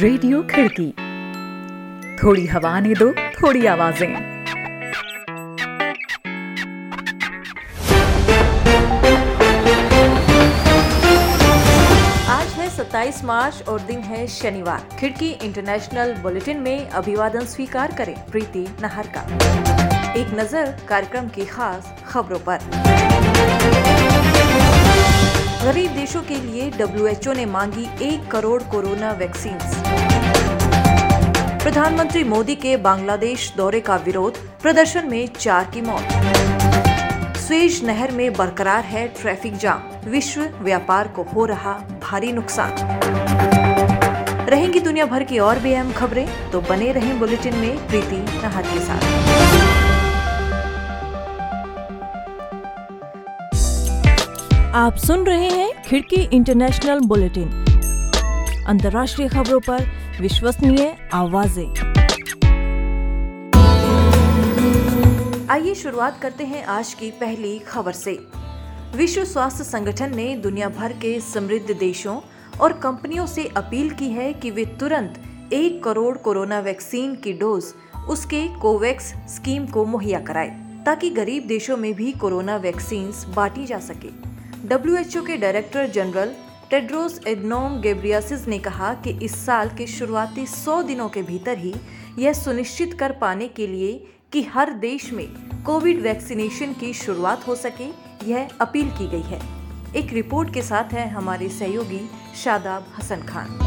Radio खिड़की। थोड़ी हवा ने दो, थोड़ी आवाज़ें। आज है 27 मार्च और दिन है शनिवार। खिड़की इंटरनेशनल बुलेटिन में अभिवादन स्वीकार करें, प्रीति नहर का एक नज़र कार्यक्रम की खास खबरों पर। डब्ल्यूएचओ ने मांगी एक करोड़ कोरोना वैक्सीन प्रधानमंत्री मोदी के बांग्लादेश दौरे का विरोध, प्रदर्शन में चार की मौत। स्वेज नहर में बरकरार है ट्रैफ़िक जाम, विश्व व्यापार को हो रहा भारी नुकसान। रहेंगी दुनिया भर की और भी अहम खबरें तो बने रहें बुलेटिन में प्रीति नहर के साथ। आप सुन रहे हैं खिड़की इंटरनेशनल बुलेटिन। अंतर्राष्ट्रीय खबरों पर विश्वसनीय आवाज़ें। आइए शुरुआत करते हैं आज की पहली खबर से। विश्व स्वास्थ्य संगठन ने दुनिया भर के समृद्ध देशों और कंपनियों से अपील की है कि वे तुरंत एक करोड़ कोरोना वैक्सीन की डोज उसके कोवैक्स स्कीम को मुहैया कराए, ताकि गरीब देशों में भी कोरोना वैक्सीन बांटी जा सके। डब्ल्यू के director general Tedros Adhanom Ghebreyesus ने कहा कि इस साल के शुरुआती 100 दिनों के भीतर ही यह सुनिश्चित कर पाने के लिए कि हर देश में कोविड वैक्सीनेशन की शुरुआत हो सके, यह अपील की गई है। एक रिपोर्ट के साथ है हमारे सहयोगी शादाब हसन खान।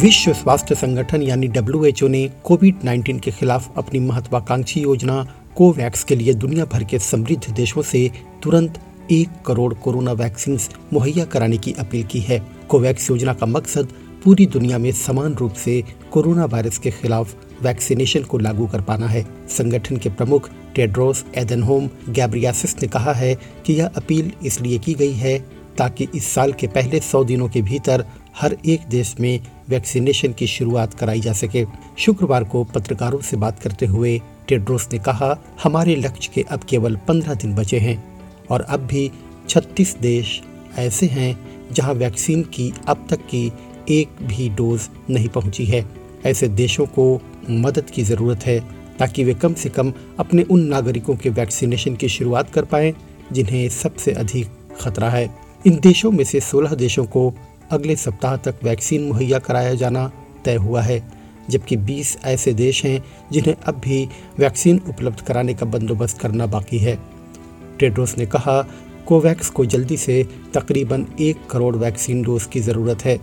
विश्व स्वास्थ्य संगठन यानी डब्ल्यूएचओ ने कोविड 19 के खिलाफ अपनी महत्वाकांक्षी योजना कोवैक्स के लिए दुनिया भर के समृद्ध देशों से तुरंत एक करोड़ कोरोना वैक्सीन मुहैया कराने की अपील की है। कोवैक्स योजना का मकसद पूरी दुनिया में समान रूप से कोरोना वायरस के खिलाफ वैक्सीनेशन को लागू कर पाना है। संगठन के प्रमुख टेड्रोस एदनहोम गैब्रियासिस ने कहा है कि यह अपील इसलिए की गई है ताकि इस साल के पहले सौ दिनों के भीतर हर एक देश में वैक्सीनेशन की शुरुआत कराई जा सके। शुक्रवार को पत्रकारों से बात करते हुए टेड्रोस ने कहा, हमारे लक्ष्य के अब केवल पंद्रह दिन बचे हैं, और अब भी 36 देश ऐसे हैं जहाँ वैक्सीन की अब तक की एक भी डोज नहीं पहुँची है। ऐसे देशों को मदद की ज़रूरत है, ताकि वे कम से कम अपने उन नागरिकों के वैक्सीनेशन की शुरुआत कर पाएँ, जिन्हें सबसे अधिक खतरा है। इन देशों में से 16 देशों को अगले सप्ताह तक वैक्सीन मुहैया कराया जाना तय हुआ है। जबकि 20 ऐसे देश हैं जिन्हें अब भी वैक्सीन उपलब्ध कराने का बंदोबस्त करना बाकी है। टेड्रोस ने कहा, कोवैक्स को जल्दी से तकरीबन एक करोड़ वैक्सीन डोज की ज़रूरत है,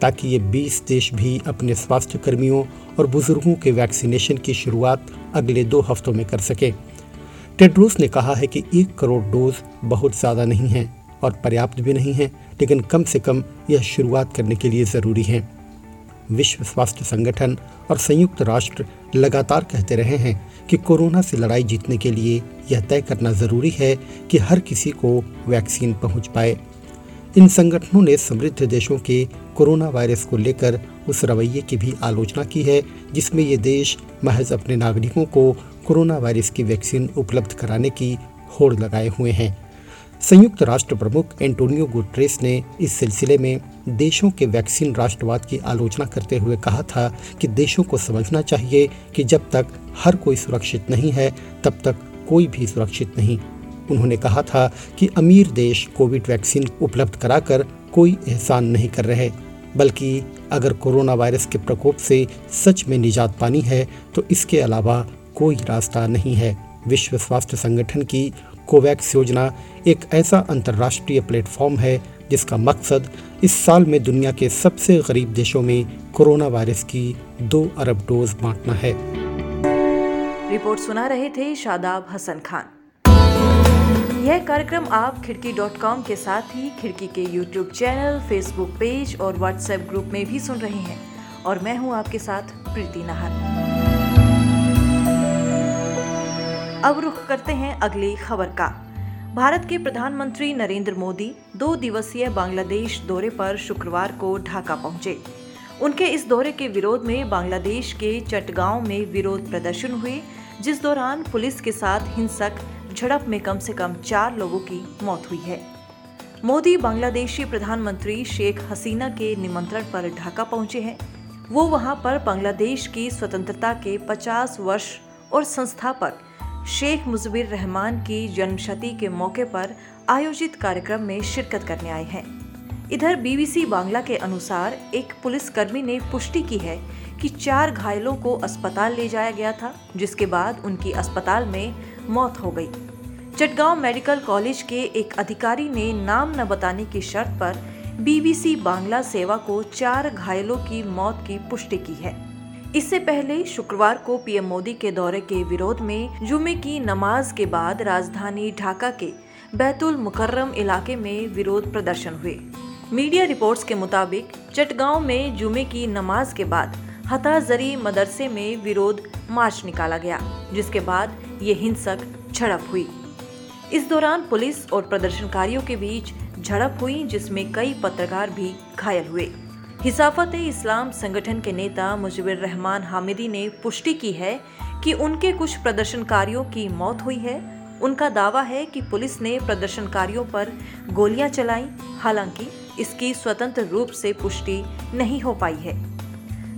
ताकि ये 20 देश भी अपने स्वास्थ्य कर्मियों और बुज़ुर्गों के वैक्सीनेशन की शुरुआत अगले दो हफ्तों में कर सकें। टेड्रोस ने कहा है कि एक करोड़ डोज बहुत ज़्यादा नहीं है और पर्याप्त भी नहीं है, लेकिन कम से कम यह शुरुआत करने के लिए ज़रूरी है। विश्व स्वास्थ्य संगठन और संयुक्त राष्ट्र लगातार कहते रहे हैं कि कोरोना से लड़ाई जीतने के लिए यह तय करना ज़रूरी है कि हर किसी को वैक्सीन पहुँच पाए। इन संगठनों ने समृद्ध देशों के कोरोना वायरस को लेकर उस रवैये की भी आलोचना की है, जिसमें ये देश महज अपने नागरिकों को कोरोना वायरस की वैक्सीन उपलब्ध कराने की होड़ लगाए हुए हैं। संयुक्त राष्ट्र प्रमुख एंटोनियो गुट्रेस ने इस सिलसिले में देशों के वैक्सीन राष्ट्रवाद की आलोचना करते हुए कहा था कि देशों को समझना चाहिए कि जब तक हर कोई सुरक्षित नहीं है, तब तक कोई भी सुरक्षित नहीं। उन्होंने कहा था कि अमीर देश कोविड वैक्सीन उपलब्ध कराकर कोई एहसान नहीं कर रहे, बल्कि अगर कोरोना वायरस के प्रकोप से सच में निजात पानी है तो इसके अलावा कोई रास्ता नहीं है। विश्व स्वास्थ्य संगठन की कोवैक्स योजना एक ऐसा अंतर्राष्ट्रीय प्लेटफॉर्म है जिसका मकसद इस साल में दुनिया के सबसे गरीब देशों में कोरोना वायरस की दो अरब डोज बांटना है। रिपोर्ट सुना रहे थे शादाब हसन खान। यह कार्यक्रम आप खिड़की डॉट कॉम के साथ ही खिड़की के यूट्यूब चैनल, फेसबुक पेज और व्हाट्सएप ग्रुप में भी सुन रहे हैं। और मैं हूँ आपके साथ प्रीति नाहर। अब रुख करते हैं अगली खबर का। भारत के प्रधानमंत्री नरेंद्र मोदी दो दिवसीय बांग्लादेश दौरे पर शुक्रवार को ढाका पहुँचे। उनके इस दौरे के विरोध में बांग्लादेश के चटगांव में विरोध प्रदर्शन हुए, जिस दौरान पुलिस के साथ हिंसक झड़प में कम से कम चार लोगों की मौत हुई है। मोदी बांग्लादेशी प्रधानमंत्री शेख हसीना के निमंत्रण पर ढाका पहुँचे हैं। वो वहाँ पर बांग्लादेश की स्वतंत्रता के 50 वर्ष और संस्थापक शेख मुजबिर रहमान की जन्मशती के मौके पर आयोजित कार्यक्रम में शिरकत करने आए हैं। इधर बीबीसी बांग्ला के अनुसार एक पुलिसकर्मी ने पुष्टि की है कि चार घायलों को अस्पताल ले जाया गया था, जिसके बाद उनकी अस्पताल में मौत हो गई। चटगांव मेडिकल कॉलेज के एक अधिकारी ने नाम न बताने की शर्त पर बीबीसी बांग्ला सेवा को चार घायलों की मौत की पुष्टि की है। इससे पहले शुक्रवार को पीएम मोदी के दौरे के विरोध में जुमे की नमाज़ के बाद राजधानी ढाका के बैतुल मुकर्रम इलाके में विरोध प्रदर्शन हुए। मीडिया रिपोर्ट्स के मुताबिक, चटगांव में जुमे की नमाज़ के बाद हताजरी मदरसे में विरोध मार्च निकाला गया, जिसके बाद ये हिंसक झड़प हुई। इस दौरान पुलिस और प्रदर्शनकारियों के बीच झड़प हुई, जिसमें कई पत्रकार भी घायल हुए। हिसाफत इस्लाम संगठन के नेता मुजबिर रहमान हामिदी ने पुष्टि की है कि उनके कुछ प्रदर्शनकारियों की मौत हुई है। उनका दावा है कि पुलिस ने प्रदर्शनकारियों पर गोलियाँ चलाई, हालाँकि इसकी स्वतंत्र रूप से पुष्टि नहीं हो पाई है।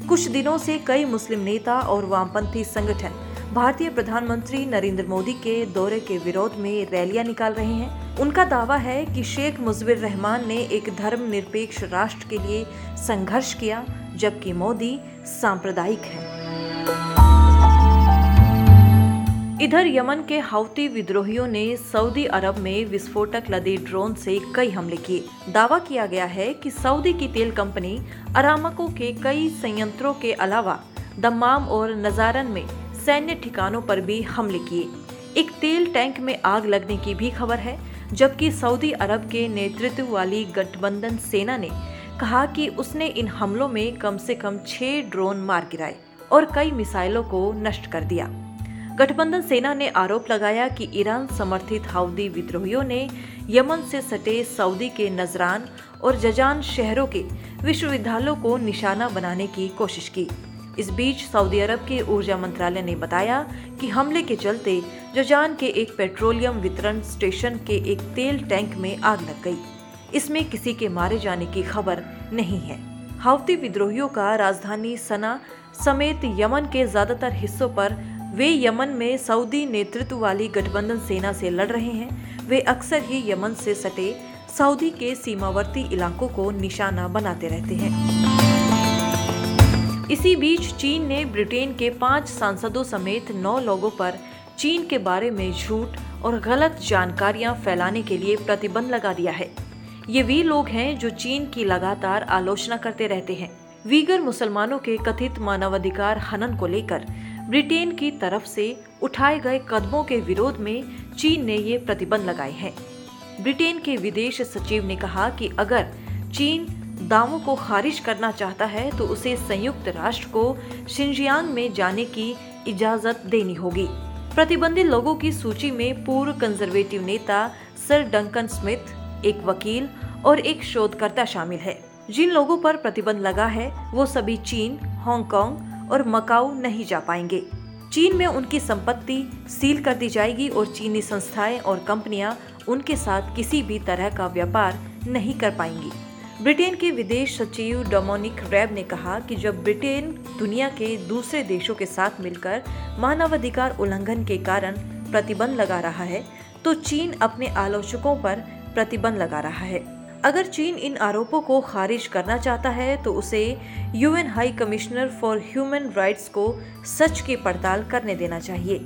कुछ दिनों से कई मुस्लिम नेता और वामपंथी संगठन भारतीय प्रधानमंत्री नरेंद्र मोदी के दौरे के विरोध में रैलियाँ निकाल रहे हैं। उनका दावा है कि शेख मुजबिर रहमान ने एक धर्मनिरपेक्ष राष्ट्र के लिए संघर्ष किया, जबकि मोदी सांप्रदायिक है। इधर यमन के हाउती विद्रोहियों ने सऊदी अरब में विस्फोटक लदे ड्रोन से कई हमले किए। दावा किया गया है कि सऊदी की तेल कंपनी अरामको के कई संयंत्रों के अलावा दम्माम और नजारन में सैन्य ठिकानों पर भी हमले किए। एक तेल टैंक में आग लगने की भी खबर है, जबकि सऊदी अरब के नेतृत्व वाली गठबंधन सेना ने कहा कि उसने इन हमलों में कम से कम छह ड्रोन मार गिराए और कई मिसाइलों को नष्ट कर दिया। गठबंधन सेना ने आरोप लगाया कि ईरान समर्थित हाउदी विद्रोहियों ने यमन से सटे सऊदी के नजरान और जजान शहरों के विश्वविद्यालयों को निशाना बनाने की कोशिश की। इस बीच सऊदी अरब के ऊर्जा मंत्रालय ने बताया कि हमले के चलते जजान के एक पेट्रोलियम वितरण स्टेशन के एक तेल टैंक में आग लग गई। इसमें किसी के मारे जाने की खबर नहीं है। हाउती विद्रोहियों का राजधानी सना समेत यमन के ज़्यादातर हिस्सों पर वे यमन में सऊदी नेतृत्व वाली गठबंधन सेना से लड़ रहे हैं। वे अक्सर ही यमन से सटे सऊदी के सीमावर्ती इलाकों को निशाना बनाते रहते हैं। इसी बीच चीन ने ब्रिटेन के पाँच सांसदों समेत नौ लोगों पर चीन के बारे में झूठ और गलत जानकारियाँ फैलाने के लिए प्रतिबंध लगा दिया है। ये वे लोग हैं जो चीन की लगातार आलोचना करते रहते हैं। वीगर मुसलमानों के कथित मानवाधिकार हनन को लेकर ब्रिटेन की तरफ़ से उठाए गए कदमों के विरोध में चीन ने ये प्रतिबंध लगाए हैं। ब्रिटेन के विदेश सचिव ने कहा कि अगर चीन दावों को खारिज करना चाहता है तो उसे संयुक्त राष्ट्र को शिंजियांग में जाने की इजाज़त देनी होगी। प्रतिबंधित लोगों की सूची में पूर्व कंजर्वेटिव नेता सर डंकन स्मिथ, एक वकील और एक शोधकर्ता शामिल है। जिन लोगों पर प्रतिबंध लगा है, वो सभी चीन, हांगकांग और मकाऊ नहीं जा पाएँगे। चीन में उनकी संपत्ति सील कर दी जाएगी और चीनी संस्थाएँ और कंपनियाँ उनके साथ किसी भी तरह का व्यापार नहीं कर पाएँगी। ब्रिटेन के विदेश सचिव डोमोनिक रैब ने कहा कि जब ब्रिटेन दुनिया के दूसरे देशों के साथ मिलकर मानवाधिकार उल्लंघन के कारण प्रतिबंध लगा रहा है तो चीन अपने आलोचकों पर प्रतिबंध लगा रहा है। अगर चीन इन आरोपों को खारिज करना चाहता है तो उसे UN High Commissioner for Human Rights को सच की पड़ताल करने देना चाहिए।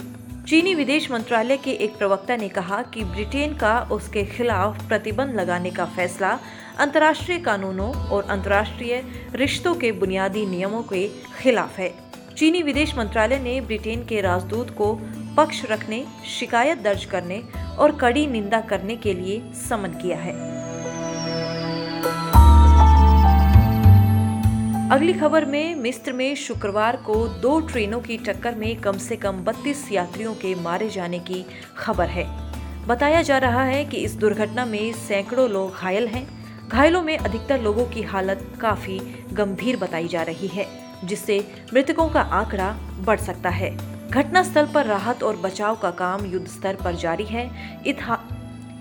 चीनी विदेश मंत्रालय के एक प्रवक्ता ने कहा कि ब्रिटेन का उसके खिलाफ प्रतिबंध लगाने का फैसला अंतर्राष्ट्रीय कानूनों और अंतर्राष्ट्रीय रिश्तों के बुनियादी नियमों के खिलाफ है। चीनी विदेश मंत्रालय ने ब्रिटेन के राजदूत को पक्ष रखने, शिकायत दर्ज करने और कड़ी निंदा करने के लिए समन किया है। अगली खबर में मिस्र में शुक्रवार को दो ट्रेनों की टक्कर में कम से कम 32 यात्रियों के मारे जाने की खबर है। बताया जा रहा है कि इस दुर्घटना में सैकड़ों लोग घायल हैं। घायलों में अधिकतर लोगों की हालत काफ़ी गंभीर बताई जा रही है, जिससे मृतकों का आंकड़ा बढ़ सकता है। घटना स्थल पर राहत और बचाव का काम युद्ध स्तर पर जारी है।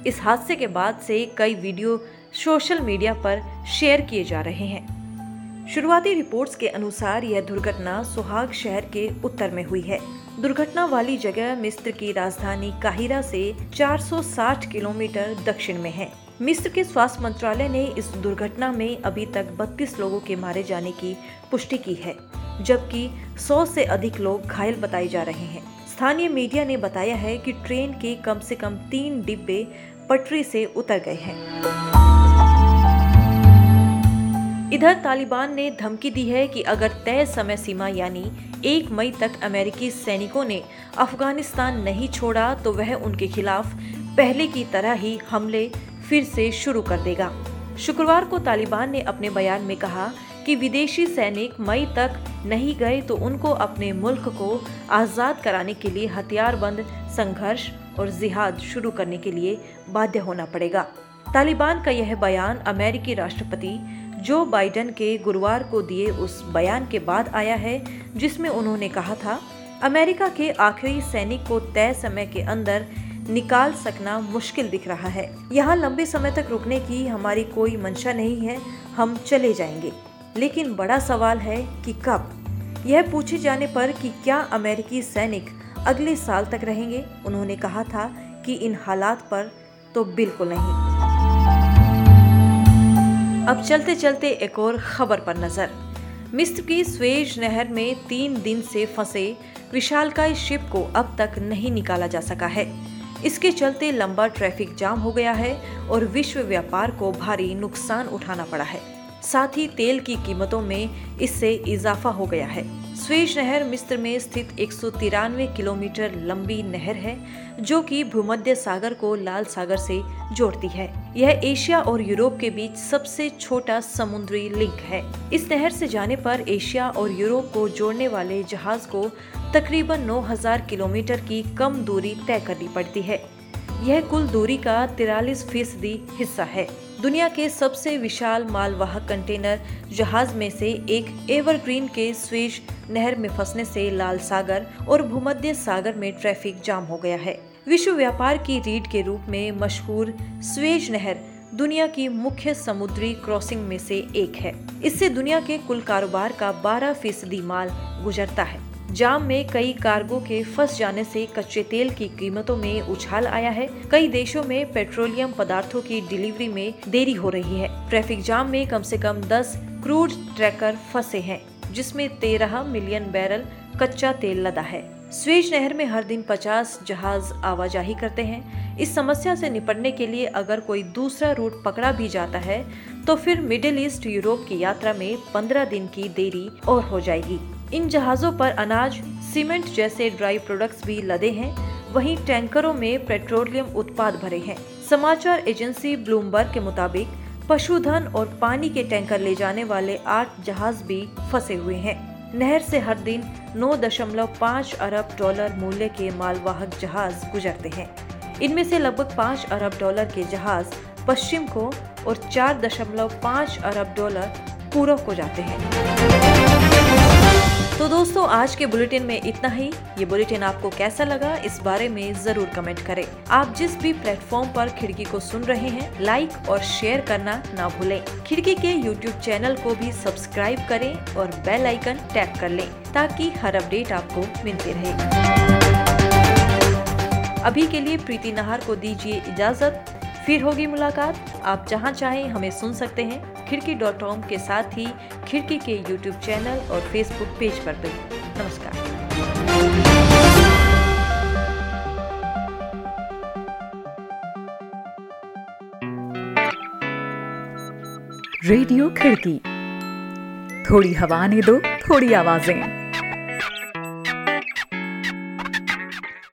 इस हादसे के बाद से कई वीडियो सोशल मीडिया पर शेयर किए जा रहे हैं। शुरुआती रिपोर्ट्स के अनुसार यह दुर्घटना सुहाग शहर के उत्तर में हुई है। दुर्घटना वाली जगह मिस्र की राजधानी काहिरा से 460 किलोमीटर दक्षिण में है। मिस्र के स्वास्थ्य मंत्रालय ने इस दुर्घटना में अभी तक 32 लोगों के मारे जाने की पुष्टि की है, जबकि 100 से अधिक लोग घायल बताए जा रहे हैं। स्थानीय मीडिया ने बताया है कि ट्रेन के कम से कम तीन डिब्बे पटरी से उतर गए हैं। इधर तालिबान ने धमकी दी है कि अगर तय समय सीमा यानी एक मई तक अमेरिकी सैनिकों ने अफ़गानिस्तान नहीं छोड़ा तो वह उनके खिलाफ पहले की तरह ही हमले फिर से शुरू कर देगा। शुक्रवार को तालिबान ने अपने बयान में कहा कि विदेशी सैनिक मई तक नहीं गए तो उनको अपने मुल्क को आज़ाद कराने के लिए हथियारबंद संघर्ष और जिहाद शुरू करने के लिए बाध्य होना पड़ेगा। तालिबान का यह बयान अमेरिकी राष्ट्रपति जो बाइडन के गुरुवार को दिए उस बयान के बाद आया है, जिसमें उन्होंने कहा था, अमेरिका के आखिरी सैनिक को तय समय के अंदर निकाल सकना मुश्किल दिख रहा है। यहाँ लंबे समय तक रुकने की हमारी कोई मंशा नहीं है, हम चले जाएँगे। लेकिन बड़ा सवाल है कि कब? यह पूछे जाने पर कि क्या अमेरिकी सैनिक अगले साल तक रहेंगे? उन्होंने कहा था कि इन हालात पर तो बिल्कुल नहीं। अब चलते चलते एक और खबर पर नज़र। मिस्र की स्वेज नहर में तीन दिन से फंसे विशालकाय शिप को अब तक नहीं निकाला जा सका है। इसके चलते लंबा ट्रैफ़िक जाम हो गया है और विश्व व्यापार को भारी नुकसान उठाना पड़ा है। साथ ही तेल की कीमतों में इससे इजाफा हो गया है। स्वेज नहर मिस्र में स्थित एक सौ तिरानवे किलोमीटर लंबी नहर है, जो कि भूमध्य सागर को लाल सागर से जोड़ती है। यह एशिया और यूरोप के बीच सबसे छोटा समुद्री लिंक है। इस नहर से जाने पर एशिया और यूरोप को जोड़ने वाले जहाज़ को तकरीबन 9000 किलोमीटर की कम दूरी तय करनी पड़ती है। यह कुल दूरी का तिरालीस फ़ीसदी हिस्सा है। दुनिया के सबसे विशाल मालवाहक कंटेनर जहाज़ में से एक एवरग्रीन के स्वेज नहर में फंसने से लाल सागर और भूमध्य सागर में ट्रैफ़िक जाम हो गया है। विश्व व्यापार की रीढ़ के रूप में मशहूर स्वेज नहर दुनिया की मुख्य समुद्री क्रॉसिंग में से एक है। इससे दुनिया के कुल कारोबार का 12 फ़ीसदी माल गुजरता है। जाम में कई कार्गो के फंस जाने से कच्चे तेल की कीमतों में उछाल आया है। कई देशों में पेट्रोलियम पदार्थों की डिलीवरी में देरी हो रही है। ट्रैफ़िक जाम में कम से कम 10 क्रूड ट्रैकर फंसे हैं, जिसमें 13 मिलियन बैरल कच्चा तेल लदा है। स्वेज नहर में हर दिन 50 जहाज़ आवाजाही करते हैं। इस समस्या से निपटने के लिए अगर कोई दूसरा रूट पकड़ा भी जाता है तो फिर मिडिल ईस्ट यूरोप की यात्रा में 15 दिन की देरी और हो जाएगी। इन जहाज़ों पर अनाज, सीमेंट जैसे ड्राई प्रोडक्ट्स भी लदे हैं। वहीं टैंकरों में पेट्रोलियम उत्पाद भरे हैं। समाचार एजेंसी ब्लूमबर्ग के मुताबिक, पशुधन और पानी के टैंकर ले जाने वाले आठ जहाज़ भी फंसे हुए हैं। नहर से हर दिन 9.5 अरब डॉलर मूल्य के मालवाहक जहाज़ गुजरते हैं। इनमें से लगभग 5 अरब डॉलर के जहाज़ पश्चिम को और 4.5 अरब डॉलर पूर्व को जाते हैं। तो दोस्तों, आज के बुलेटिन में इतना ही। ये बुलेटिन आपको कैसा लगा, इस बारे में ज़रूर कमेंट करें। आप जिस भी प्लेटफॉर्म पर खिड़की को सुन रहे हैं, लाइक और शेयर करना ना भूलें। खिड़की के यूट्यूब चैनल को भी सब्सक्राइब करें और बेल आइकन टैप कर लें, ताकि हर अपडेट आपको मिलते रहे। अभी के लिए प्रीति नहार को दीजिए इजाज़त। फिर होगी मुलाकात। आप जहाँ चाहें हमें सुन सकते हैं। खिड़की डॉट कॉम के साथ ही खिड़की के यूट्यूब चैनल और फेसबुक पेज पर भी। नमस्कार। रेडियो खिड़की। थोड़ी हवा ने दो, थोड़ी आवाज़ें।